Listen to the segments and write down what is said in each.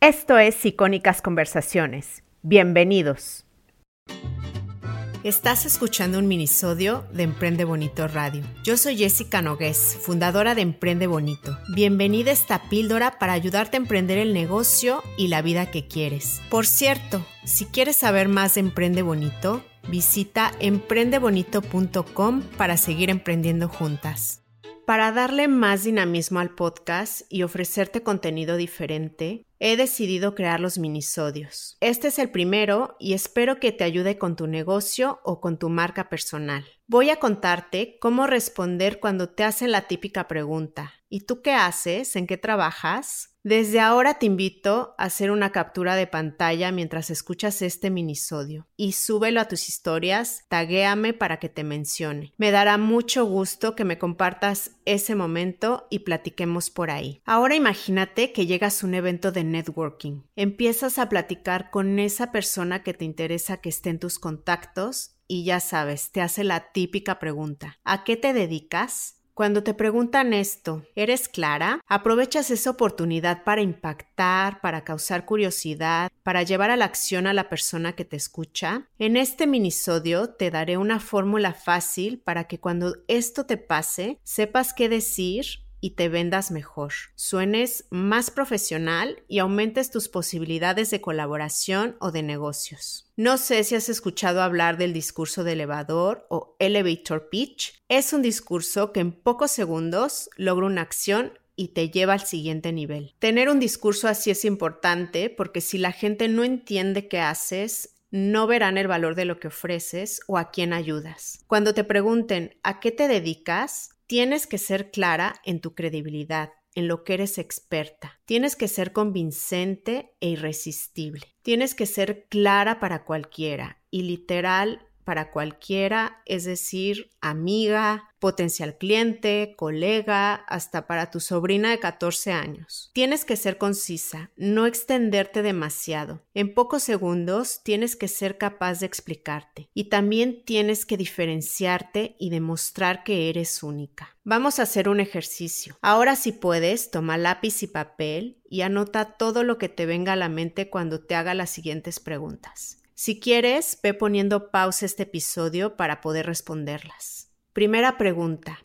Esto es Icónicas Conversaciones. Bienvenidos. Estás escuchando un minisodio de Emprende Bonito Radio. Yo soy Jessica Nogués, fundadora de Emprende Bonito. Bienvenida a esta píldora para ayudarte a emprender el negocio y la vida que quieres. Por cierto, si quieres saber más de Emprende Bonito, visita emprendebonito.com para seguir emprendiendo juntas. Para darle más dinamismo al podcast y ofrecerte contenido diferente, he decidido crear los minisodios. Este es el primero y espero que te ayude con tu negocio o con tu marca personal. Voy a contarte cómo responder cuando te hacen la típica pregunta. ¿Y tú qué haces? ¿En qué trabajas? Desde ahora te invito a hacer una captura de pantalla mientras escuchas este minisodio y súbelo a tus historias, taguéame para que te mencione. Me dará mucho gusto que me compartas ese momento y platiquemos por ahí. Ahora imagínate que llegas a un evento de networking. Empiezas a platicar con esa persona que te interesa que esté en tus contactos y ya sabes, te hace la típica pregunta. ¿A qué te dedicas? Cuando te preguntan esto, ¿eres clara? Aprovechas esa oportunidad para impactar, para causar curiosidad, para llevar a la acción a la persona que te escucha. En este minisodio te daré una fórmula fácil para que cuando esto te pase, sepas qué decir y te vendas mejor, suenes más profesional y aumentes tus posibilidades de colaboración o de negocios. No sé si has escuchado hablar del discurso de elevador o elevator pitch. Es un discurso que en pocos segundos logra una acción y te lleva al siguiente nivel. Tener un discurso así es importante porque si la gente no entiende qué haces, no verán el valor de lo que ofreces o a quién ayudas. Cuando te pregunten a qué te dedicas, Tienes que ser clara en tu credibilidad, en lo que eres experta. Tienes que ser convincente e irresistible. Tienes que ser clara para cualquiera y literal para cualquiera, es decir, amiga, potencial cliente, colega, hasta para tu sobrina de 14 años. Tienes que ser concisa, no extenderte demasiado. En pocos segundos tienes que ser capaz de explicarte y también tienes que diferenciarte y demostrar que eres única. Vamos a hacer un ejercicio. Ahora si puedes, toma lápiz y papel y anota todo lo que te venga a la mente cuando te haga las siguientes preguntas. Si quieres, ve poniendo pausa este episodio para poder responderlas. Primera pregunta.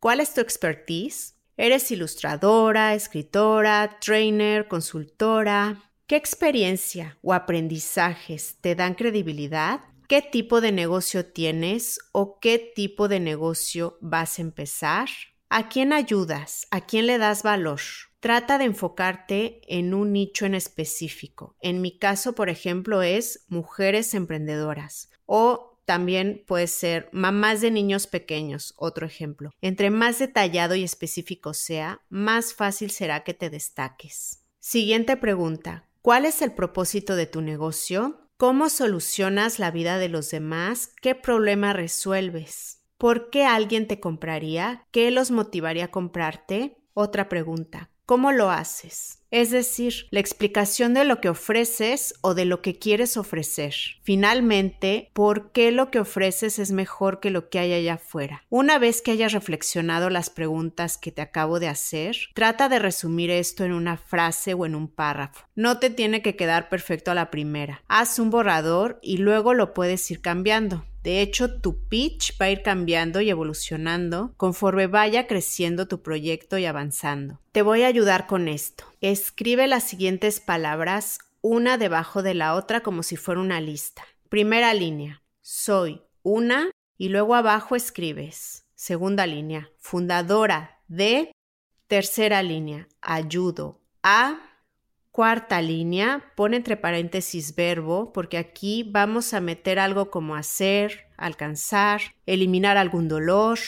¿Cuál es tu expertise? ¿Eres ilustradora, escritora, trainer, consultora? ¿Qué experiencia o aprendizajes te dan credibilidad? ¿Qué tipo de negocio tienes o qué tipo de negocio vas a empezar? ¿A quién ayudas? ¿A quién le das valor? Trata de enfocarte en un nicho en específico. En mi caso, por ejemplo, es mujeres emprendedoras o también puede ser mamás de niños pequeños, otro ejemplo. Entre más detallado y específico sea, más fácil será que te destaques. Siguiente pregunta. ¿Cuál es el propósito de tu negocio? ¿Cómo solucionas la vida de los demás? ¿Qué problema resuelves? ¿Por qué alguien te compraría? ¿Qué los motivaría a comprarte? Otra pregunta. ¿Cómo lo haces? Es decir, la explicación de lo que ofreces o de lo que quieres ofrecer. Finalmente, ¿por qué lo que ofreces es mejor que lo que hay allá afuera? Una vez que hayas reflexionado las preguntas que te acabo de hacer, trata de resumir esto en una frase o en un párrafo. No te tiene que quedar perfecto a la primera. Haz un borrador y luego lo puedes ir cambiando. De hecho, tu pitch va a ir cambiando y evolucionando conforme vaya creciendo tu proyecto y avanzando. Te voy a ayudar con esto. Escribe las siguientes palabras una debajo de la otra como si fuera una lista. Primera línea, soy una y luego abajo escribes. Segunda línea, fundadora de. Tercera línea, ayudo a Cuarta línea, pone entre paréntesis verbo, porque aquí vamos a meter algo como hacer, alcanzar, eliminar algún dolor.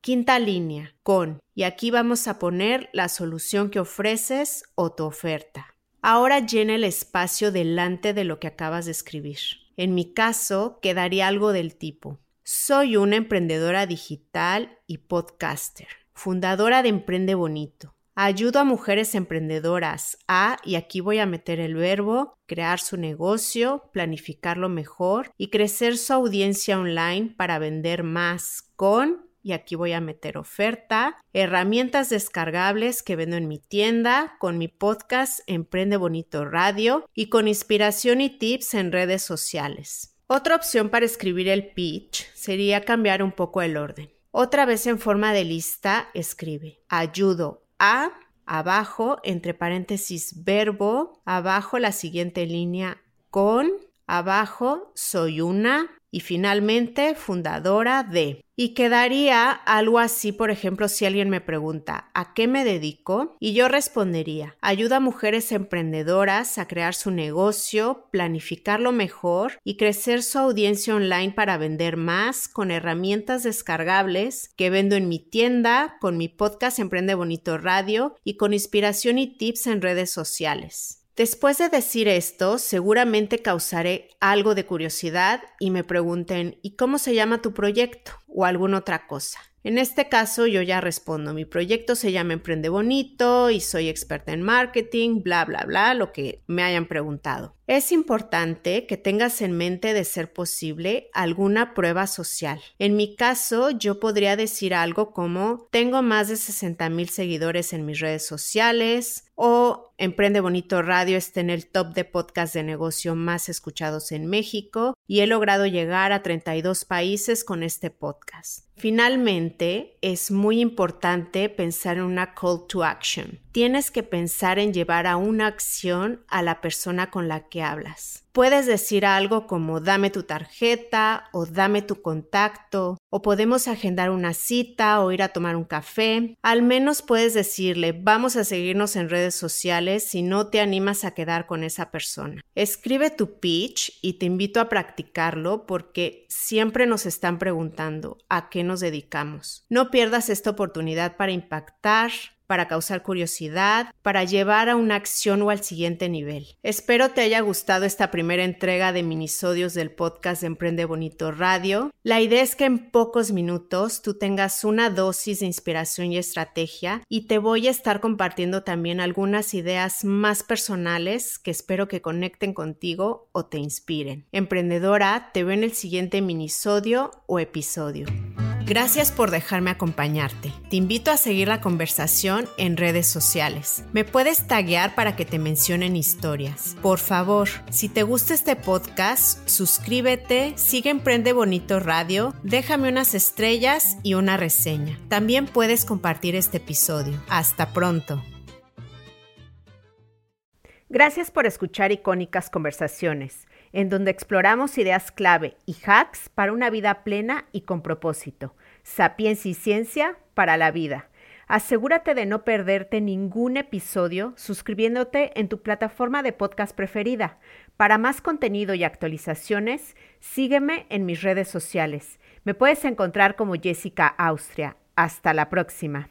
Quinta línea, con, y aquí vamos a poner la solución que ofreces o tu oferta. Ahora llena el espacio delante de lo que acabas de escribir. En mi caso, quedaría algo del tipo, soy una emprendedora digital y podcaster, fundadora de Emprende Bonito Ayudo a mujeres emprendedoras a, y aquí voy a meter el verbo, crear su negocio, planificarlo mejor y crecer su audiencia online para vender más con y aquí voy a meter oferta, herramientas descargables que vendo en mi tienda, con mi podcast Emprende Bonito Radio y con inspiración y tips en redes sociales. Otra opción para escribir el pitch sería cambiar un poco el orden. Otra vez en forma de lista, escribe ayudo a, abajo, entre paréntesis, verbo, abajo la siguiente línea con, abajo, soy una, y finalmente fundadora de. Y quedaría algo así, por ejemplo, si alguien me pregunta, ¿a qué me dedico? Y yo respondería, ayuda a mujeres emprendedoras a crear su negocio, planificarlo mejor y crecer su audiencia online para vender más con herramientas descargables que vendo en mi tienda, con mi podcast Emprende Bonito Radio y con inspiración y tips en redes sociales. Después de decir esto, seguramente causaré algo de curiosidad y me pregunten ¿y cómo se llama tu proyecto? O alguna otra cosa. En este caso yo ya respondo, mi proyecto se llama Emprende Bonito y soy experta en marketing, bla, bla, bla, lo que me hayan preguntado. Es importante que tengas en mente de ser posible alguna prueba social. En mi caso, yo podría decir algo como tengo más de 60 mil seguidores en mis redes sociales o Emprende Bonito Radio está en el top de podcast de negocio más escuchados en México y he logrado llegar a 32 países con este podcast. podcast. Finalmente, es muy importante pensar en una call to action. Tienes que pensar en llevar a una acción a la persona con la que hablas. Puedes decir algo como dame tu tarjeta o dame tu contacto o podemos agendar una cita o ir a tomar un café. Al menos puedes decirle vamos a seguirnos en redes sociales si no te animas a quedar con esa persona. Escribe tu pitch y te invito a practicarlo porque siempre nos están preguntando a qué nos dedicamos. No pierdas esta oportunidad para impactar, para causar curiosidad, para llevar a una acción o al siguiente nivel. Espero te haya gustado esta primera entrega de minisodios del podcast de Emprende Bonito Radio. La idea es que en pocos minutos tú tengas una dosis de inspiración y estrategia y te voy a estar compartiendo también algunas ideas más personales que espero que conecten contigo o te inspiren. Emprendedora, te veo en el siguiente minisodio o episodio. Gracias por dejarme acompañarte. Te invito a seguir la conversación en redes sociales. Me puedes taguear para que te mencionen historias. Por favor, si te gusta este podcast, suscríbete, sigue Emprende Bonito Radio, déjame unas estrellas y una reseña. También puedes compartir este episodio. Hasta pronto. Gracias por escuchar Icónicas Conversaciones en donde exploramos ideas clave y hacks para una vida plena y con propósito. Sapiencia y ciencia para la vida. Asegúrate de no perderte ningún episodio suscribiéndote en tu plataforma de podcast preferida. Para más contenido y actualizaciones, sígueme en mis redes sociales. Me puedes encontrar como Jessica Austria. Hasta la próxima.